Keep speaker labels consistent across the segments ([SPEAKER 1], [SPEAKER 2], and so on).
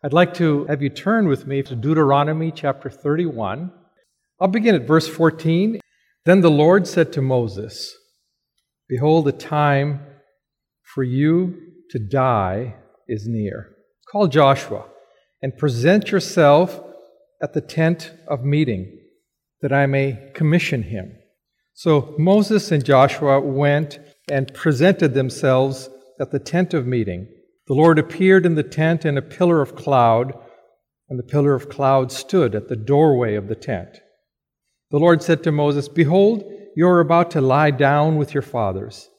[SPEAKER 1] I'd like to have you turn with me to Deuteronomy chapter 31. I'll begin at verse 14. Then the Lord said to Moses, Behold, the time for you to die is near. Call Joshua and present yourself at the tent of meeting, that I may commission him. So Moses and Joshua went and presented themselves at the tent of meeting. The Lord appeared in the tent in a pillar of cloud, and the pillar of cloud stood at the doorway of the tent. The Lord said to Moses, Behold, you are about to lie down with your fathers,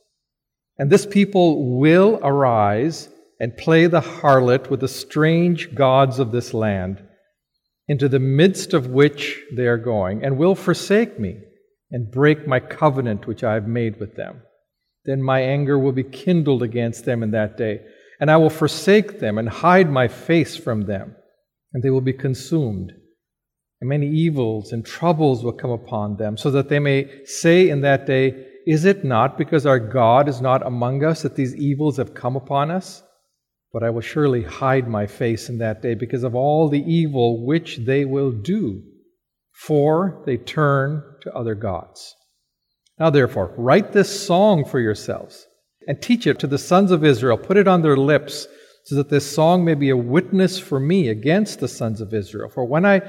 [SPEAKER 1] and this people will arise and play the harlot with the strange gods of this land, into the midst of which they are going, and will forsake me and break my covenant which I have made with them. Then my anger will be kindled against them in that day and I will forsake them and hide my face from them, and they will be consumed. And many evils and troubles will come upon them, so that they may say in that day, Is it not because our God is not among us that these evils have come upon us? But I will surely hide my face in that day because of all the evil which they will do, for they turn to other gods. Now, therefore, write this song for yourselves and teach it to the sons of Israel. Put it on their lips, so that this song may be a witness for me against the sons of Israel. For when I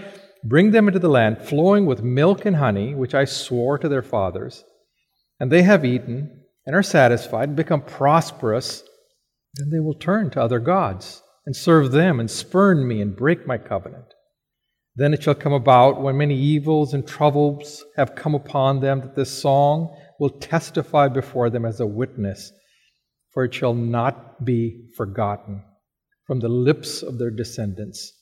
[SPEAKER 1] bring them into the land flowing with milk and honey, which I swore to their fathers, and they have eaten and are satisfied and become prosperous, then they will turn to other gods and serve them and spurn me and break my covenant. Then it shall come about when many evils and troubles have come upon them that this song will testify before them as a witness for it shall not be forgotten from the lips of their descendants.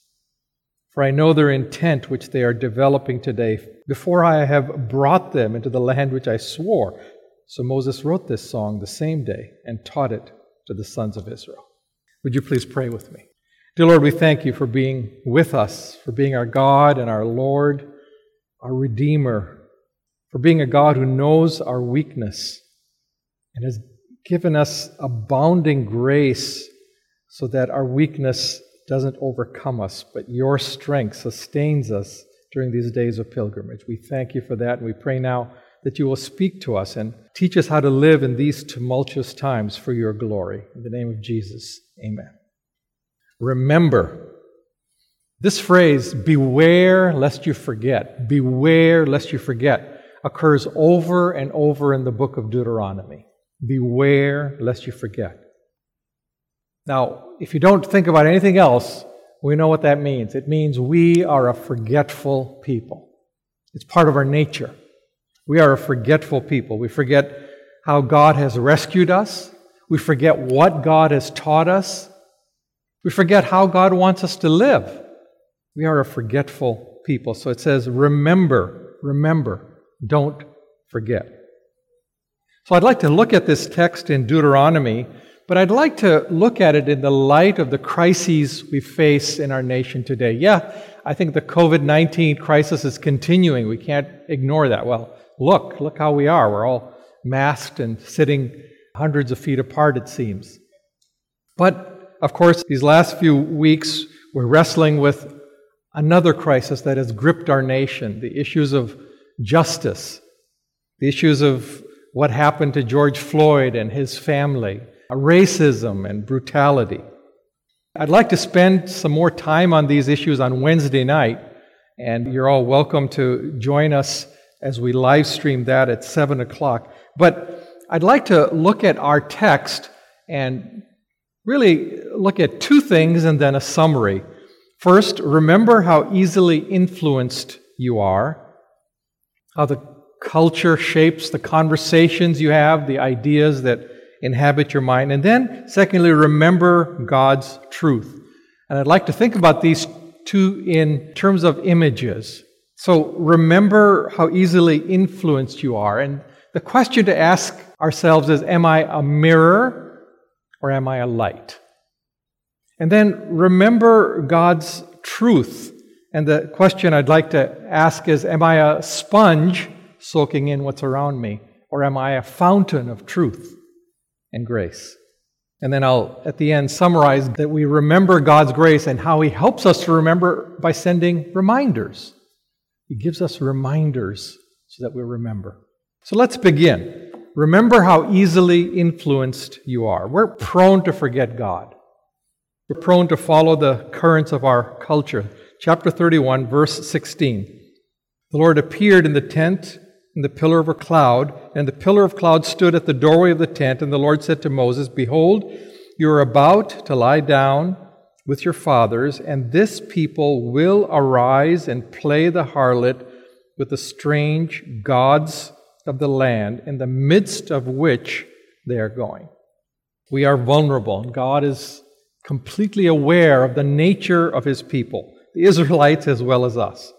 [SPEAKER 1] For I know their intent which they are developing today, before I have brought them into the land which I swore. So Moses wrote this song the same day and taught it to the sons of Israel. Would you please pray with me? Dear Lord, we thank you for being with us, for being our God and our Lord, our Redeemer, for being a God who knows our weakness and has given us abounding grace so that our weakness doesn't overcome us, but your strength sustains us during these days of pilgrimage. We thank you for that, and we pray now that you will speak to us and teach us how to live in these tumultuous times for your glory. In the name of Jesus, amen. Remember, this phrase, beware lest you forget, beware lest you forget, occurs over and over in the book of Deuteronomy. Beware lest you forget. Now, if you don't think about anything else, we know what that means. It means we are a forgetful people. It's part of our nature. We are a forgetful people. We forget how God has rescued us. We forget what God has taught us. We forget how God wants us to live. We are a forgetful people. So it says, remember, remember, don't forget. So I'd like to look at this text in Deuteronomy, but I'd like to look at it in the light of the crises we face in our nation today. Yeah, I think the COVID 19 crisis is continuing. We can't ignore that. Well, look, look how we are. We're all masked and sitting hundreds of feet apart, it seems. But, of course, these last few weeks, we're wrestling with another crisis that has gripped our nation the issues of justice, the issues of what happened to George Floyd and his family, racism and brutality. I'd like to spend some more time on these issues on Wednesday night, and you're all welcome to join us as we live stream that at 7 o'clock. But I'd like to look at our text and really look at two things and then a summary. First, remember how easily influenced you are, how the culture shapes the conversations you have, the ideas that inhabit your mind. And then, secondly, remember God's truth. And I'd like to think about these two in terms of images. So remember how easily influenced you are. And the question to ask ourselves is Am I a mirror or am I a light? And then remember God's truth. And the question I'd like to ask is Am I a sponge soaking in what's around me? Or am I a fountain of truth and grace? And then I'll, at the end, summarize that we remember God's grace and how He helps us to remember by sending reminders. He gives us reminders so that we remember. So let's begin. Remember how easily influenced you are. We're prone to forget God. We're prone to follow the currents of our culture. Chapter 31, verse 16. The Lord appeared in the tent in the pillar of a cloud, and the pillar of cloud stood at the doorway of the tent. And the Lord said to Moses, Behold, you are about to lie down with your fathers, and this people will arise and play the harlot with the strange gods of the land, in the midst of which they are going. We are vulnerable, and God is completely aware of the nature of his people, the Israelites as well as us.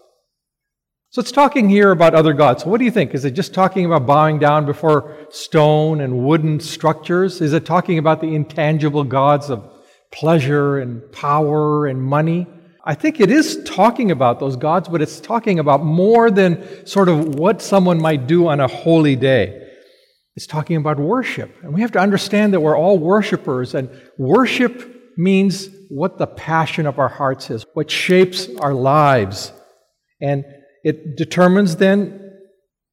[SPEAKER 1] So it's talking here about other gods. So what do you think? Is it just talking about bowing down before stone and wooden structures? Is it talking about the intangible gods of pleasure and power and money? I think it is talking about those gods, but it's talking about more than sort of what someone might do on a holy day. It's talking about worship. And we have to understand that we're all worshipers, and worship means what the passion of our hearts is, what shapes our lives. And it determines then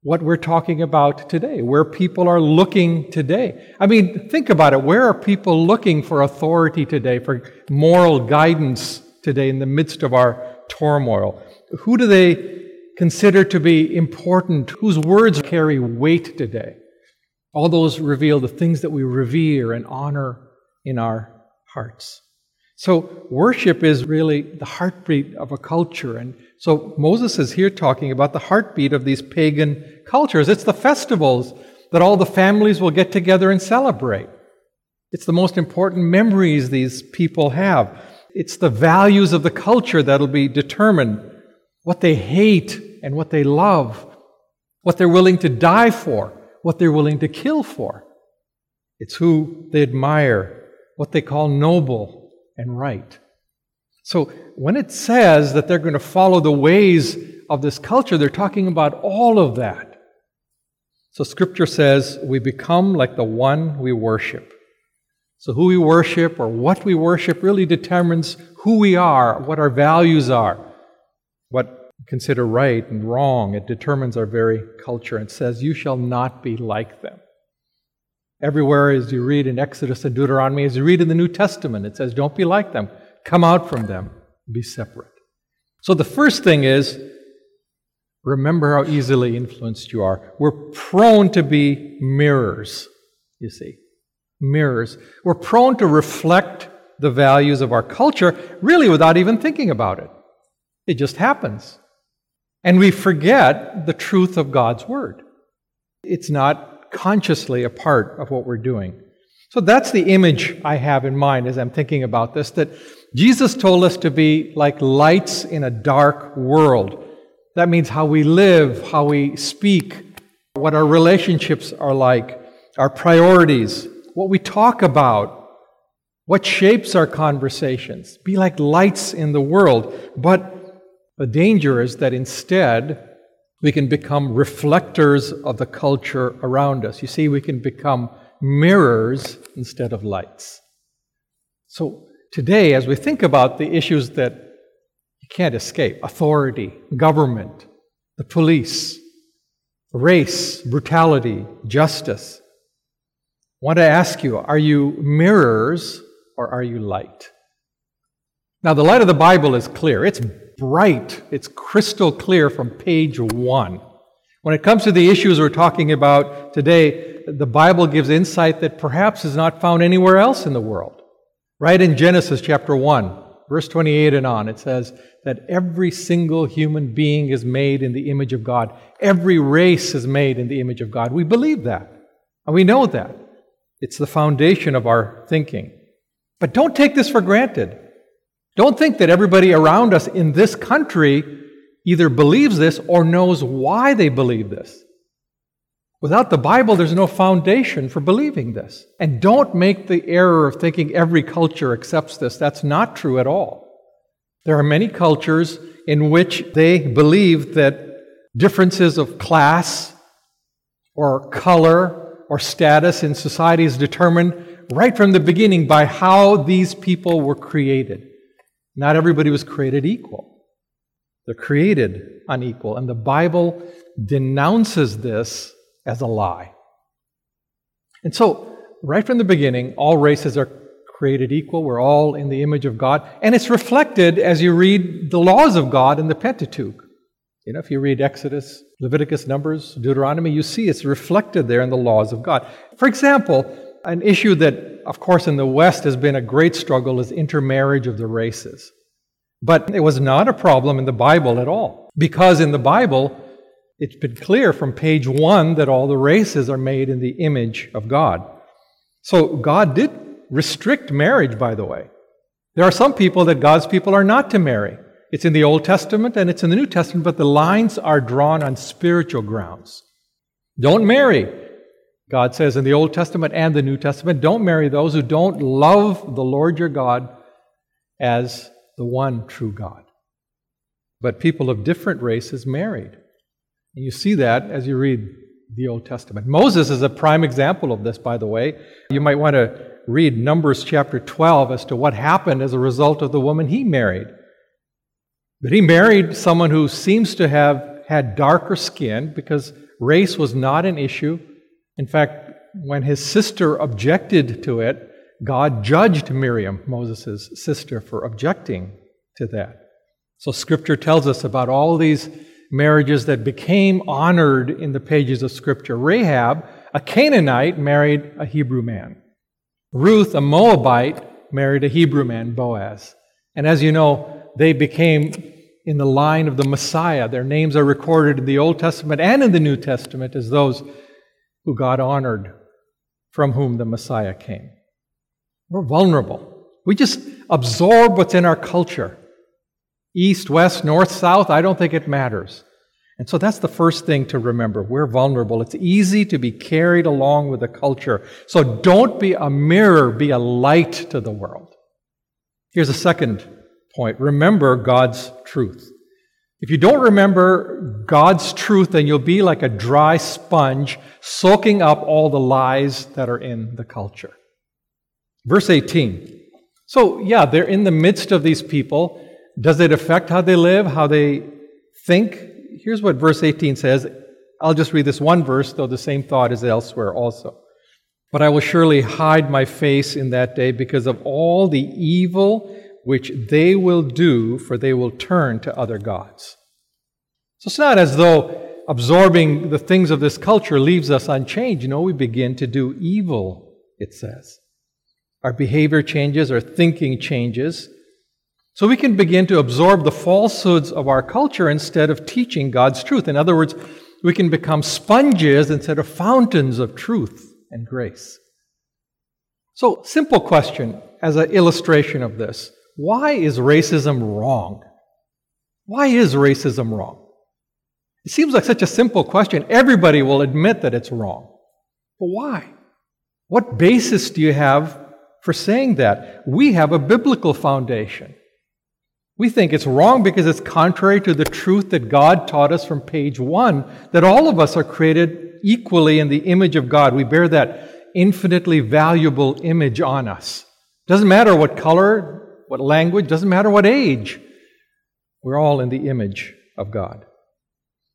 [SPEAKER 1] what we're talking about today, where people are looking today. I mean, think about it. Where are people looking for authority today, for moral guidance today in the midst of our turmoil? Who do they consider to be important? Whose words carry weight today? All those reveal the things that we revere and honor in our hearts. So, worship is really the heartbeat of a culture. And so, Moses is here talking about the heartbeat of these pagan cultures. It's the festivals that all the families will get together and celebrate. It's the most important memories these people have. It's the values of the culture that'll be determined what they hate and what they love, what they're willing to die for, what they're willing to kill for. It's who they admire, what they call noble, and right. So when it says that they're going to follow the ways of this culture, they're talking about all of that. So scripture says we become like the one we worship. So who we worship or what we worship really determines who we are, what our values are, what we consider right and wrong. It determines our very culture. It says, You shall not be like them. Everywhere, as you read in Exodus and Deuteronomy, as you read in the New Testament, it says, Don't be like them. Come out from them. Be separate. So the first thing is remember how easily influenced you are. We're prone to be mirrors, you see. Mirrors. We're prone to reflect the values of our culture really without even thinking about it. It just happens. And we forget the truth of God's Word. It's not consciously a part of what we're doing. So that's the image I have in mind as I'm thinking about this that Jesus told us to be like lights in a dark world. That means how we live, how we speak, what our relationships are like, our priorities, what we talk about, what shapes our conversations. Be like lights in the world. But the danger is that instead, we can become reflectors of the culture around us. You see, we can become mirrors instead of lights. So, today, as we think about the issues that you can't escape authority, government, the police, race, brutality, justice, I want to ask you are you mirrors or are you light? Now, the light of the Bible is clear. It's bright, it's crystal clear from page one. When it comes to the issues we're talking about today, the Bible gives insight that perhaps is not found anywhere else in the world. Right in Genesis chapter 1, verse 28 and on, it says that every single human being is made in the image of God. Every race is made in the image of God. We believe that. And we know that. It's the foundation of our thinking. But don't take this for granted. Don't think that everybody around us in this country either believes this or knows why they believe this. Without the Bible, there's no foundation for believing this. And don't make the error of thinking every culture accepts this. That's not true at all. There are many cultures in which they believe that differences of class or color or status in society is determined right from the beginning by how these people were created. Not everybody was created equal. They're created unequal. And the Bible denounces this as a lie. And so, right from the beginning, all races are created equal. We're all in the image of God. And it's reflected as you read the laws of God in the Pentateuch. You know, if you read Exodus, Leviticus, Numbers, Deuteronomy, you see it's reflected there in the laws of God. For example, an issue that, of course, in the West has been a great struggle is intermarriage of the races. But it was not a problem in the Bible at all. Because in the Bible, it's been clear from page one that all the races are made in the image of God. So God did restrict marriage, by the way. There are some people that God's people are not to marry. It's in the Old Testament and it's in the New Testament, but the lines are drawn on spiritual grounds. Don't marry, God says in the Old Testament and the New Testament. Don't marry those who don't love the Lord your God as the one true God. But people of different races married. And you see that as you read the Old Testament. Moses is a prime example of this, by the way. You might want to read Numbers chapter 12 as to what happened as a result of the woman he married. But he married someone who seems to have had darker skin because race was not an issue. In fact, when his sister objected to it, God judged Miriam, Moses' sister, for objecting to that. So scripture tells us about all these marriages that became honored in the pages of scripture. Rahab, a Canaanite, married a Hebrew man. Ruth, a Moabite, married a Hebrew man, Boaz. And as you know, they became in the line of the Messiah. Their names are recorded in the Old Testament and in the New Testament as those who God honored, from whom the Messiah came. We're vulnerable. We just absorb what's in our culture. East, west, north, south, I don't think it matters. And so that's the first thing to remember. We're vulnerable. It's easy to be carried along with the culture. So don't be a mirror, be a light to the world. Here's a second point. Remember God's truth. If you don't remember God's truth, then you'll be like a dry sponge soaking up all the lies that are in the culture. Verse 18. So, yeah, they're in the midst of these people. Does it affect how they live, how they think? Here's what verse 18 says. I'll just read this one verse, though the same thought is elsewhere also. But I will surely hide my face in that day because of all the evil which they will do, for they will turn to other gods. So it's not as though absorbing the things of this culture leaves us unchanged. You know, we begin to do evil, it says. Our behavior changes, our thinking changes. So we can begin to absorb the falsehoods of our culture instead of teaching God's truth. In other words, we can become sponges instead of fountains of truth and grace. So, simple question as an illustration of this. Why is racism wrong? Why is racism wrong? It seems like such a simple question. Everybody will admit that it's wrong. But why? What basis do you have for saying that? We have a biblical foundation. We think it's wrong because it's contrary to the truth that God taught us from page one that all of us are created equally in the image of God. We bear that infinitely valuable image on us. Doesn't matter what color, what language, doesn't matter what age. We're all in the image of God.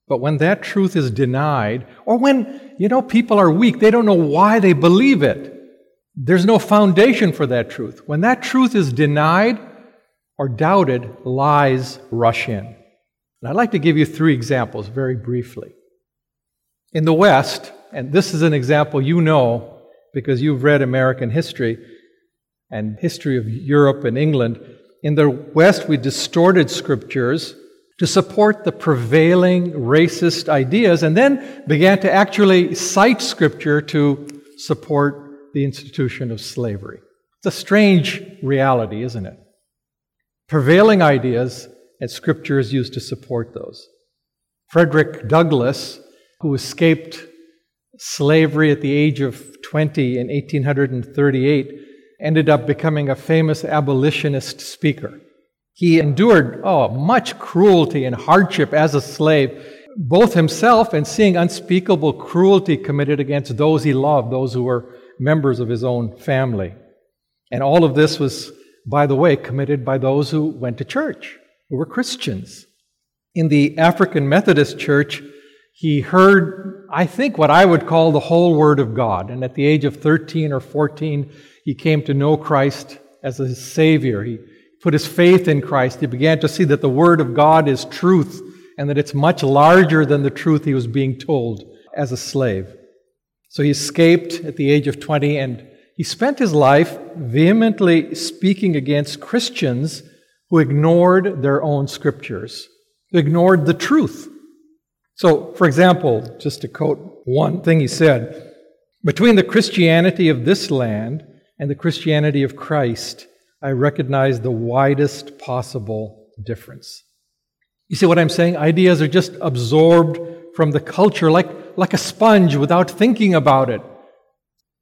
[SPEAKER 1] But when that truth is denied, or when, you know, people are weak, they don't know why they believe it. There's no foundation for that truth. When that truth is denied or doubted, lies rush in. And I'd like to give you three examples very briefly. In the West, and this is an example you know because you've read American history, and history of Europe and England, in the West we distorted scriptures to support the prevailing racist ideas and then began to actually cite scripture to support the institution of slavery. It's a strange reality, isn't it? Prevailing ideas and scripture is used to support those. Frederick Douglass, who escaped slavery at the age of 20 in 1838, ended up becoming a famous abolitionist speaker. He endured, oh, much cruelty and hardship as a slave. both himself and seeing unspeakable cruelty committed against those he loved, those who were members of his own family. And all of this was, by the way, committed by those who went to church, who were Christians. In the African Methodist Church, he heard, I think, what I would call the whole Word of God. And at the age of 13 or 14, he came to know Christ as his Savior. He put his faith in Christ. He began to see that the Word of God is truth and that it's much larger than the truth he was being told as a slave. So he escaped at the age of 20 and he spent his life vehemently speaking against Christians who ignored their own scriptures, who ignored the truth. So, for example, just to quote one thing he said Between the Christianity of this land and the Christianity of Christ, I recognize the widest possible difference. You see what I'm saying? Ideas are just absorbed from the culture like, like a sponge without thinking about it.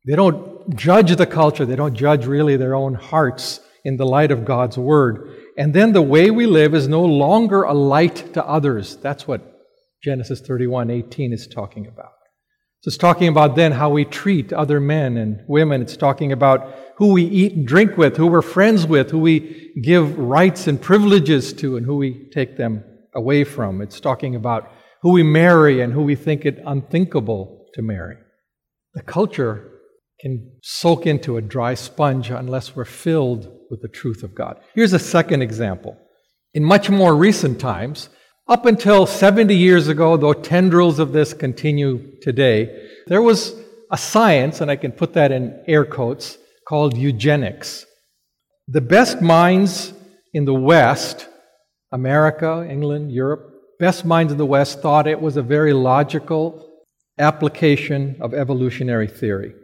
[SPEAKER 1] They don't judge the culture, they don't judge really their own hearts in the light of God's Word. And then the way we live is no longer a light to others. That's what Genesis 31 18 is talking about. So it's talking about then how we treat other men and women. It's talking about who we eat and drink with, who we're friends with, who we give rights and privileges to, and who we take them away from. It's talking about who we marry and who we think it unthinkable to marry. The culture can soak into a dry sponge unless we're filled with the truth of God. Here's a second example. In much more recent times, up until 70 years ago, though tendrils of this continue today, there was a science, and I can put that in air quotes, called eugenics. The best minds in the West America, England, Europe, best minds in the West thought it was a very logical application of evolutionary theory.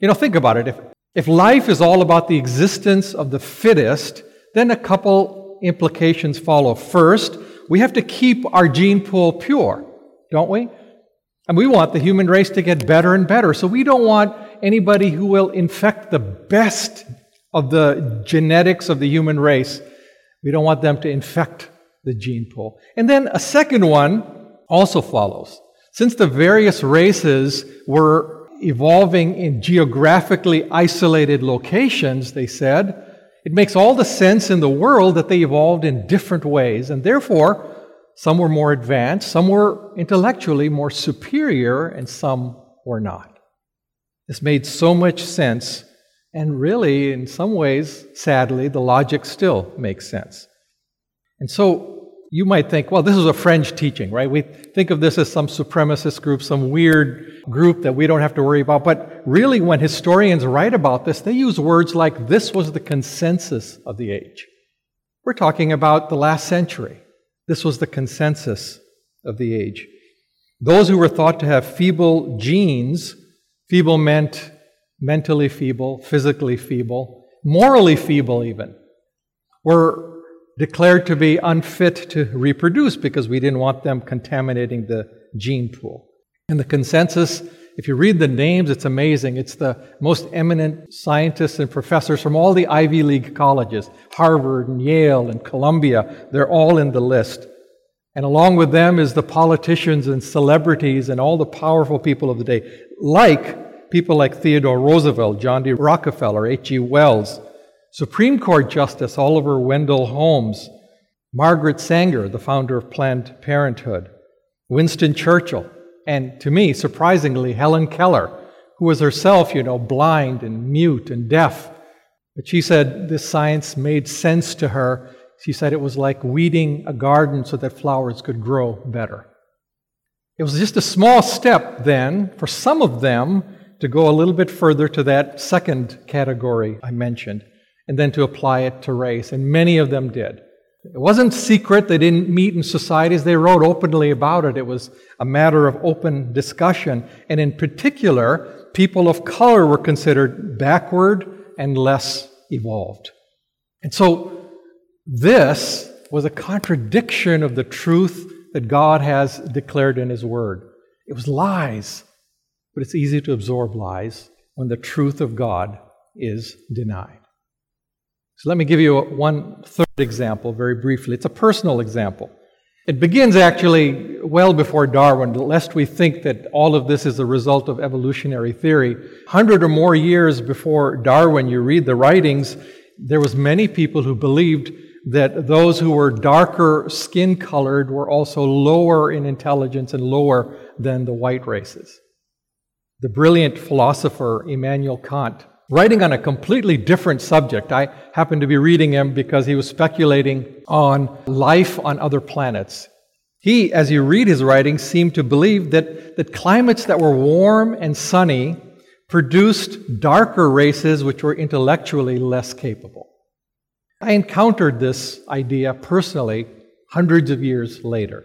[SPEAKER 1] You know, think about it. If, if life is all about the existence of the fittest, then a couple implications follow. First, we have to keep our gene pool pure, don't we? And we want the human race to get better and better. So we don't want anybody who will infect the best of the genetics of the human race we don't want them to infect the gene pool. And then a second one also follows. Since the various races were evolving in geographically isolated locations, they said, it makes all the sense in the world that they evolved in different ways, and therefore, some were more advanced, some were intellectually more superior, and some were not. This made so much sense and really, in some ways, sadly, the logic still makes sense. And so you might think, well, this is a fringe teaching, right? We think of this as some supremacist group, some weird group that we don't have to worry about. But really, when historians write about this, they use words like this was the consensus of the age. We're talking about the last century. This was the consensus of the age. Those who were thought to have feeble genes, feeble meant mentally feeble, physically feeble, morally feeble, even, were declared to be unfit to reproduce because we didn't want them contaminating the gene pool. And the consensus, if you read the names, it's amazing. It's the most eminent scientists and professors from all the Ivy League colleges Harvard and Yale and Columbia. They're all in the list. And along with them is the politicians and celebrities and all the powerful people of the day, like people like Theodore Roosevelt, John D. Rockefeller, H.G. Wells, Supreme Court Justice Oliver Wendell Holmes, Margaret Sanger, the founder of Planned Parenthood, Winston Churchill, and to me, surprisingly, Helen Keller, who was herself, you know, blind and mute and deaf. But she said this science made sense to her. She said it was like weeding a garden so that flowers could grow better. It was just a small step then for some of them to go a little bit further to that second category I mentioned, and then to apply it to race. And many of them did. It wasn't secret. They didn't meet in societies. They wrote openly about it. It was a matter of open discussion. And in particular, people of color were considered backward and less evolved. And so this was a contradiction of the truth that God has declared in His Word. It was lies. But it's easy to absorb lies when the truth of God is denied. So let me give you one third example very briefly. It's a personal example. It begins actually well before Darwin, lest we think that all of this is a result of evolutionary theory. Hundred or more years before Darwin, you read the writings, there was many people who believed that those who were darker skin colored were also lower in intelligence and lower than the white races. The brilliant philosopher Immanuel Kant writing on a completely different subject. I happened to be reading him because he was speculating on life on other planets. He, as you read his writings, seemed to believe that, that climates that were warm and sunny produced darker races which were intellectually less capable. I encountered this idea personally hundreds of years later.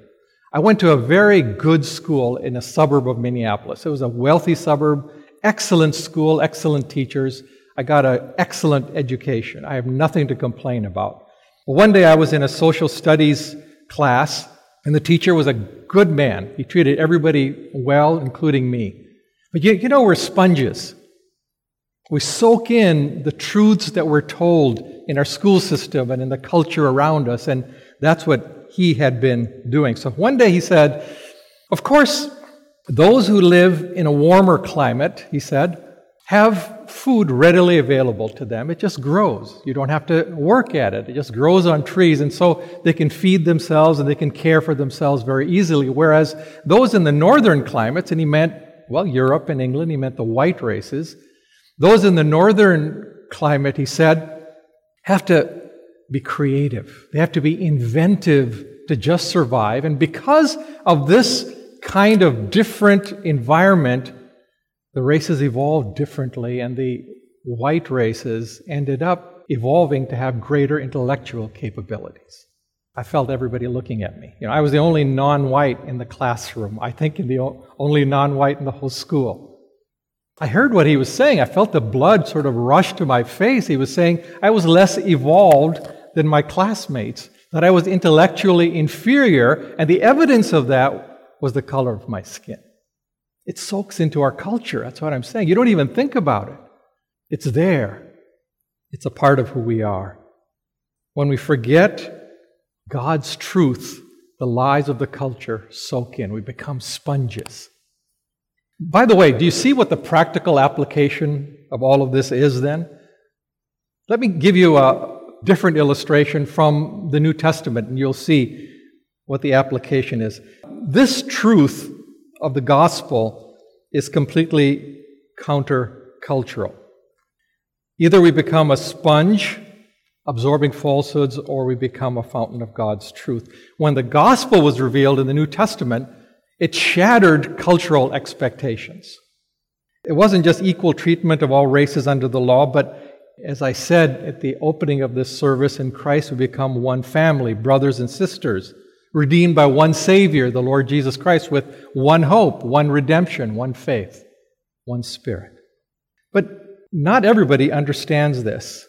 [SPEAKER 1] I went to a very good school in a suburb of Minneapolis. It was a wealthy suburb excellent school, excellent teachers. I got an excellent education. I have nothing to complain about. Well, one day I was in a social studies class, and the teacher was a good man. He treated everybody well, including me. But you, you know, we're sponges. We soak in the truths that we're told in our school system and in the culture around us, and that's what he had been doing. So one day he said, Of course, those who live in a warmer climate, he said, have food readily available to them. It just grows. You don't have to work at it. It just grows on trees. And so they can feed themselves and they can care for themselves very easily. Whereas those in the northern climates, and he meant, well, Europe and England, he meant the white races, those in the northern climate, he said, have to be creative. They have to be inventive to just survive. And because of this kind of different environment, the races evolved differently, and the white races ended up evolving to have greater intellectual capabilities. I felt everybody looking at me. You know, I was the only non-white in the classroom. I think the only non-white in the whole school. I heard what he was saying. I felt the blood sort of rush to my face. He was saying I was less evolved than my classmates, that I was intellectually inferior, and the evidence of that was the color of my skin. It soaks into our culture. That's what I'm saying. You don't even think about it. It's there. It's a part of who we are. When we forget God's truth, the lies of the culture soak in. We become sponges. By the way, do you see what the practical application of all of this is then? Let me give you a different illustration from the New Testament, and you'll see what the application is. This truth of the gospel is completely countercultural. Either we become a sponge absorbing falsehoods or we become a fountain of God's truth. When the gospel was revealed in the New Testament, it shattered cultural expectations. It wasn't just equal treatment of all races under the law, but as I said at the opening of this service, in Christ we become one family, brothers and sisters redeemed by one Savior, the Lord Jesus Christ, with one hope, one redemption, one faith, one Spirit. But not everybody understands this.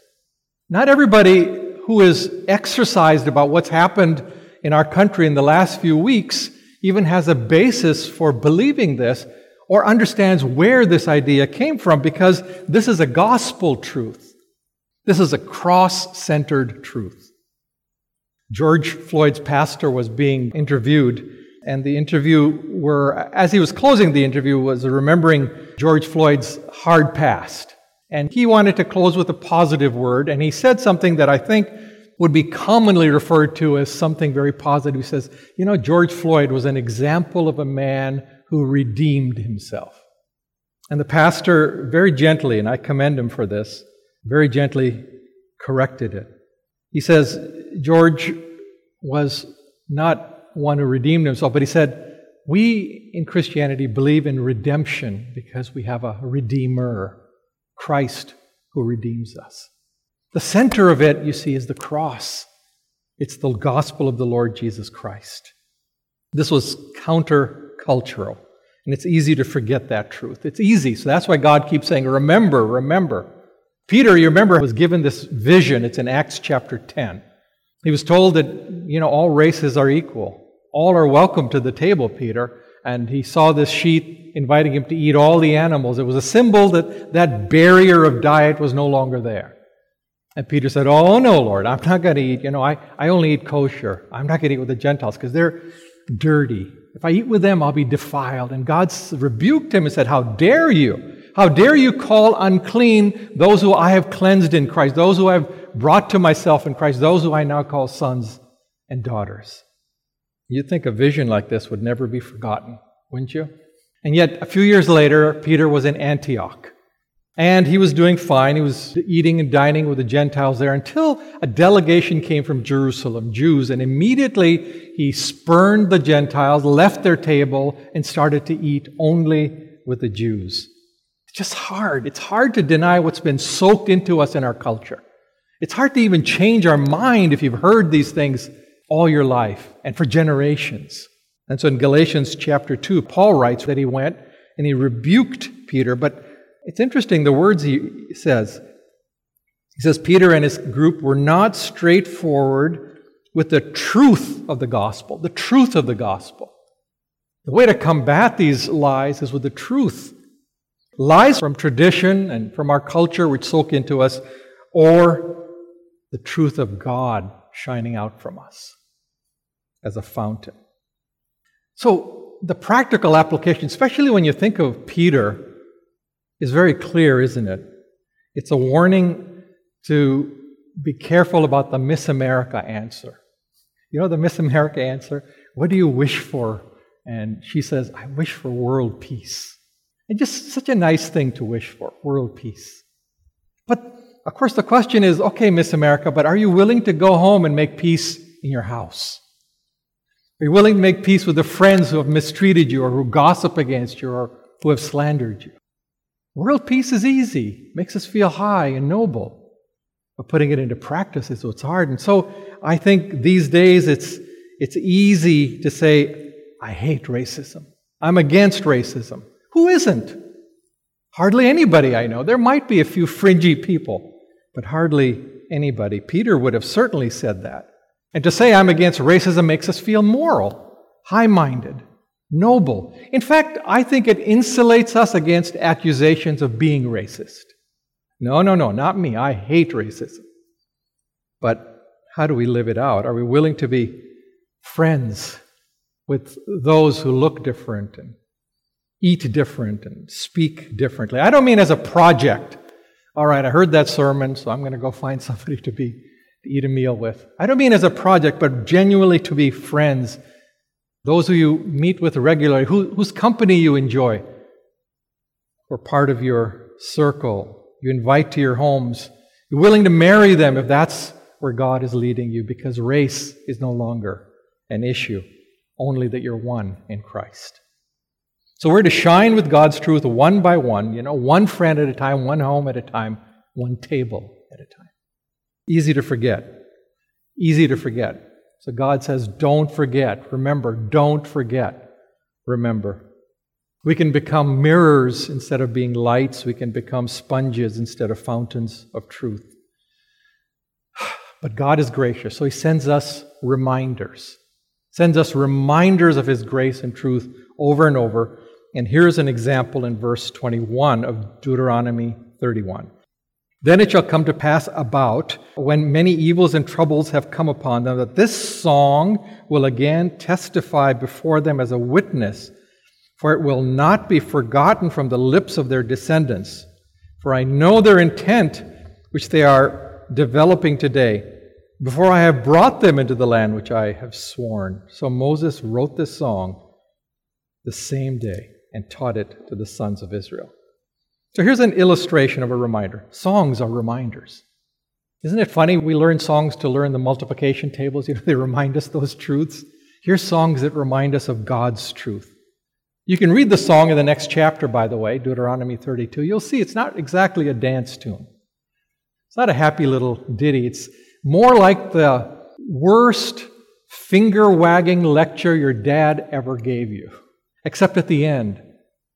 [SPEAKER 1] Not everybody who is exercised about what's happened in our country in the last few weeks even has a basis for believing this or understands where this idea came from because this is a gospel truth. This is a cross centered truth. George Floyd's pastor was being interviewed, and the interviewer, as he was closing the interview, was remembering George Floyd's hard past. And he wanted to close with a positive word, and he said something that I think would be commonly referred to as something very positive. He says, You know, George Floyd was an example of a man who redeemed himself. And the pastor, very gently, and I commend him for this, very gently corrected it. He says, George was not one who redeemed himself, but he said, We in Christianity believe in redemption because we have a redeemer, Christ, who redeems us. The center of it, you see, is the cross. It's the gospel of the Lord Jesus Christ. This was countercultural, and it's easy to forget that truth. It's easy. So that's why God keeps saying, Remember, remember. Peter, you remember, was given this vision. It's in Acts chapter 10. He was told that, you know, all races are equal. All are welcome to the table, Peter. And he saw this sheet inviting him to eat all the animals. It was a symbol that that barrier of diet was no longer there. And Peter said, Oh, no, Lord, I'm not going to eat. You know, I, I only eat kosher. I'm not going to eat with the Gentiles because they're dirty. If I eat with them, I'll be defiled. And God rebuked him and said, How dare you? How dare you call unclean those who I have cleansed in Christ, those who I have brought to myself in Christ, those who I now call sons and daughters? You'd think a vision like this would never be forgotten, wouldn't you? And yet, a few years later, Peter was in Antioch. And he was doing fine. He was eating and dining with the Gentiles there until a delegation came from Jerusalem, Jews, and immediately he spurned the Gentiles, left their table, and started to eat only with the Jews. It's just hard. It's hard to deny what's been soaked into us in our culture. It's hard to even change our mind if you've heard these things all your life and for generations. And so in Galatians chapter 2, Paul writes that he went and he rebuked Peter, but it's interesting the words he says. He says Peter and his group were not straightforward with the truth of the gospel, the truth of the gospel. The way to combat these lies is with the truth. Lies from tradition and from our culture which soak into us, or the truth of God shining out from us as a fountain. So, the practical application, especially when you think of Peter is very clear, isn't it? It's a warning to be careful about the Miss America answer. You know the Miss America answer? What do you wish for? And she says, I wish for world peace. And just such a nice thing to wish for, world peace. But of course, the question is okay, Miss America, but are you willing to go home and make peace in your house? Are you willing to make peace with the friends who have mistreated you or who gossip against you or who have slandered you? World peace is easy, makes us feel high and noble. But putting it into practice is what's hard. And so I think these days it's, it's easy to say, I hate racism. I'm against racism. Who isn't? Hardly anybody I know. There might be a few fringy people, but hardly anybody. Peter would have certainly said that. And to say I'm against racism makes us feel moral, high minded noble. In fact, I think it insulates us against accusations of being racist. No, no, no, not me. I hate racism. But how do we live it out? Are we willing to be friends with those who look different and eat different and speak differently? I don't mean as a project. All right, I heard that sermon, so I'm going to go find somebody to be to eat a meal with. I don't mean as a project, but genuinely to be friends those who you meet with regularly, who, whose company you enjoy, or part of your circle, you invite to your homes. You're willing to marry them if that's where God is leading you, because race is no longer an issue, only that you're one in Christ. So we're to shine with God's truth one by one, you know, one friend at a time, one home at a time, one table at a time. Easy to forget. Easy to forget. So God says, don't forget. Remember, don't forget. Remember. We can become mirrors instead of being lights. We can become sponges instead of fountains of truth. But God is gracious, so He sends us reminders. Sends us reminders of His grace and truth over and over. And here's an example in verse 21 of Deuteronomy 31. Then it shall come to pass about, when many evils and troubles have come upon them, that this song will again testify before them as a witness, for it will not be forgotten from the lips of their descendants. For I know their intent, which they are developing today, before I have brought them into the land which I have sworn. So Moses wrote this song the same day and taught it to the sons of Israel. So here's an illustration of a reminder. Songs are reminders. Isn't it funny? We learn songs to learn the multiplication tables. You know, they remind us those truths. Here's songs that remind us of God's truth. You can read the song in the next chapter, by the way, Deuteronomy 32. You'll see it's not exactly a dance tune. It's not a happy little ditty. It's more like the worst finger wagging lecture your dad ever gave you, except at the end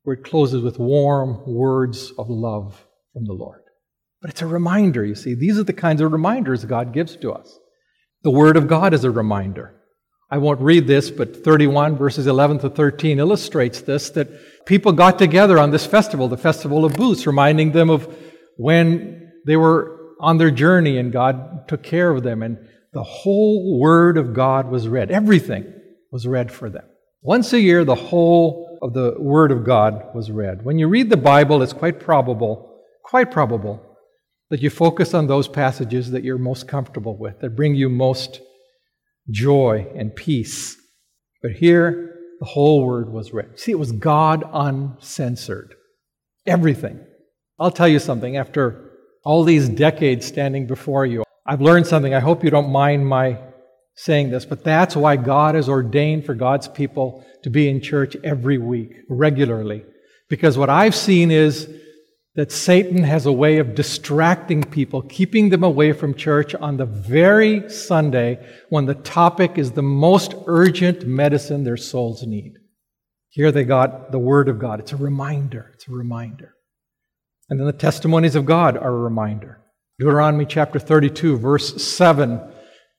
[SPEAKER 1] where it closes with warm words of love from the Lord. But it's a reminder, you see. These are the kinds of reminders God gives to us. The Word of God is a reminder. I won't read this, but 31 verses 11 to 13 illustrates this that people got together on this festival, the Festival of Booths, reminding them of when they were on their journey and God took care of them and the whole Word of God was read. Everything was read for them. Once a year, the whole of the Word of God was read. When you read the Bible, it's quite probable, quite probable, that you focus on those passages that you're most comfortable with, that bring you most joy and peace. But here, the whole Word was read. See, it was God uncensored. Everything. I'll tell you something, after all these decades standing before you, I've learned something. I hope you don't mind my saying this, but that's why God has ordained for God's people to be in church every week, regularly. Because what I've seen is that Satan has a way of distracting people, keeping them away from church on the very Sunday when the topic is the most urgent medicine their souls need. Here they got the Word of God. It's a reminder. It's a reminder. And then the testimonies of God are a reminder. Deuteronomy chapter 32, verse 7,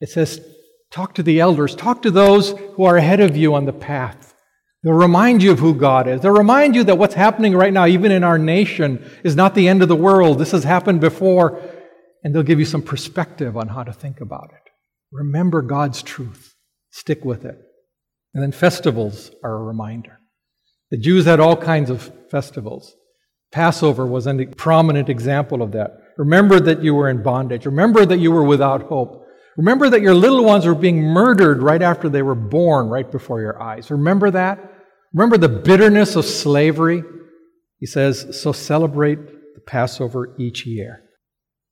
[SPEAKER 1] it says, Talk to the elders, talk to those who are ahead of you on the path. They'll remind you of who God is. They'll remind you that what's happening right now, even in our nation, is not the end of the world. This has happened before. And they'll give you some perspective on how to think about it. Remember God's truth, stick with it. And then festivals are a reminder. The Jews had all kinds of festivals. Passover was a prominent example of that. Remember that you were in bondage. Remember that you were without hope. Remember that your little ones were being murdered right after they were born, right before your eyes. Remember that? Remember the bitterness of slavery? He says, so celebrate the Passover each year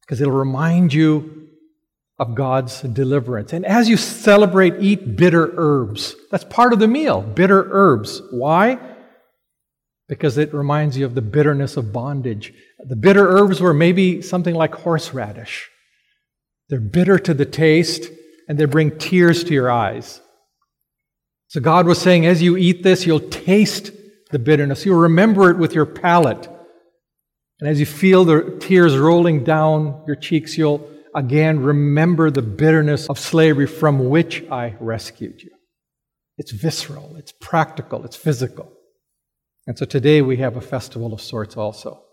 [SPEAKER 1] because it'll remind you of God's deliverance. And as you celebrate, eat bitter herbs. That's part of the meal, bitter herbs. Why? because it reminds you of the bitterness of bondage. The bitter herbs were maybe something like horseradish. They're bitter to the taste and they bring tears to your eyes. So God was saying, as you eat this, you'll taste the bitterness. You'll remember it with your palate. And as you feel the tears rolling down your cheeks, you'll again remember the bitterness of slavery from which I rescued you. It's visceral, it's practical, it's physical. And so today we have a festival of sorts also.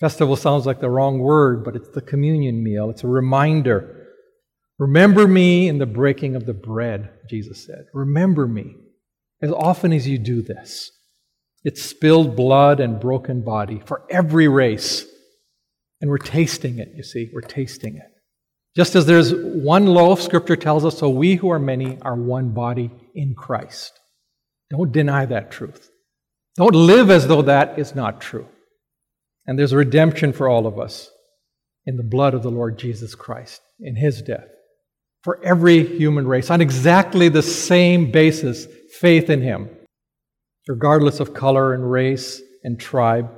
[SPEAKER 1] Festival sounds like the wrong word, but it's the communion meal. It's a reminder. Remember me in the breaking of the bread, Jesus said. Remember me as often as you do this. It's spilled blood and broken body for every race. And we're tasting it, you see. We're tasting it. Just as there's one loaf, Scripture tells us, so we who are many are one body in Christ. Don't deny that truth. Don't live as though that is not true. And there's a redemption for all of us in the blood of the Lord Jesus Christ, in his death, for every human race, on exactly the same basis faith in him, regardless of color and race and tribe.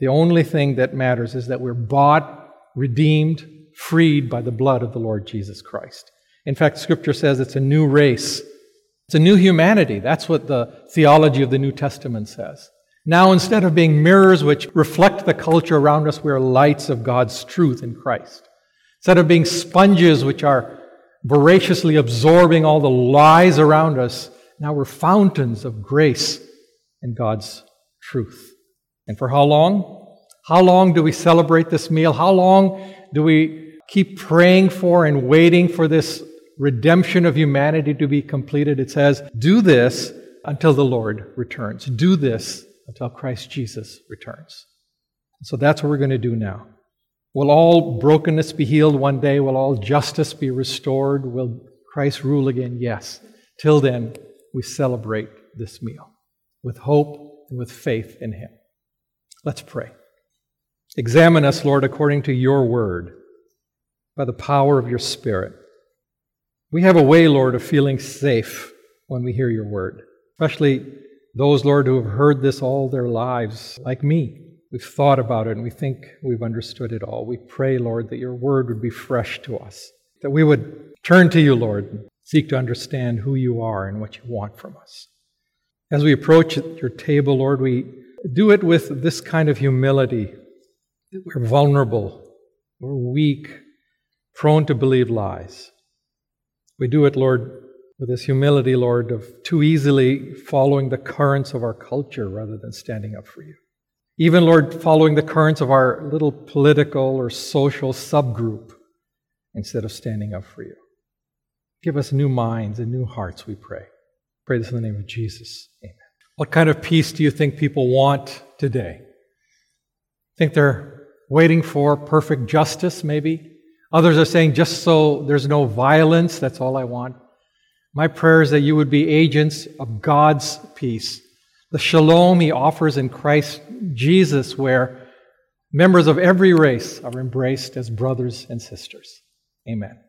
[SPEAKER 1] The only thing that matters is that we're bought, redeemed, freed by the blood of the Lord Jesus Christ. In fact, Scripture says it's a new race it's a new humanity. That's what the theology of the New Testament says. Now, instead of being mirrors which reflect the culture around us, we are lights of God's truth in Christ. Instead of being sponges which are voraciously absorbing all the lies around us, now we're fountains of grace and God's truth. And for how long? How long do we celebrate this meal? How long do we keep praying for and waiting for this redemption of humanity to be completed, it says, Do this until the Lord returns. Do this until Christ Jesus returns. So that's what we're going to do now. Will all brokenness be healed one day? Will all justice be restored? Will Christ rule again? Yes. Till then, we celebrate this meal with hope and with faith in Him. Let's pray. Examine us, Lord, according to your word, by the power of your Spirit. We have a way, Lord, of feeling safe when we hear your word, especially those, Lord, who have heard this all their lives, like me. We've thought about it and we think we've understood it all. We pray, Lord, that your word would be fresh to us, that we would turn to you, Lord, and seek to understand who you are and what you want from us. As we approach your table, Lord, we do it with this kind of humility. We're vulnerable, we're weak, prone to believe lies. We do it, Lord, with this humility, Lord, of too easily following the currents of our culture rather than standing up for you. Even, Lord, following the currents of our little political or social subgroup instead of standing up for you. Give us new minds and new hearts, we pray. Pray this in the name of Jesus. Amen. What kind of peace do you think people want today? Think they're waiting for perfect justice, maybe? Others are saying, just so there's no violence, that's all I want. My prayer is that you would be agents of God's peace, the shalom He offers in Christ Jesus, where members of every race are embraced as brothers and sisters. Amen.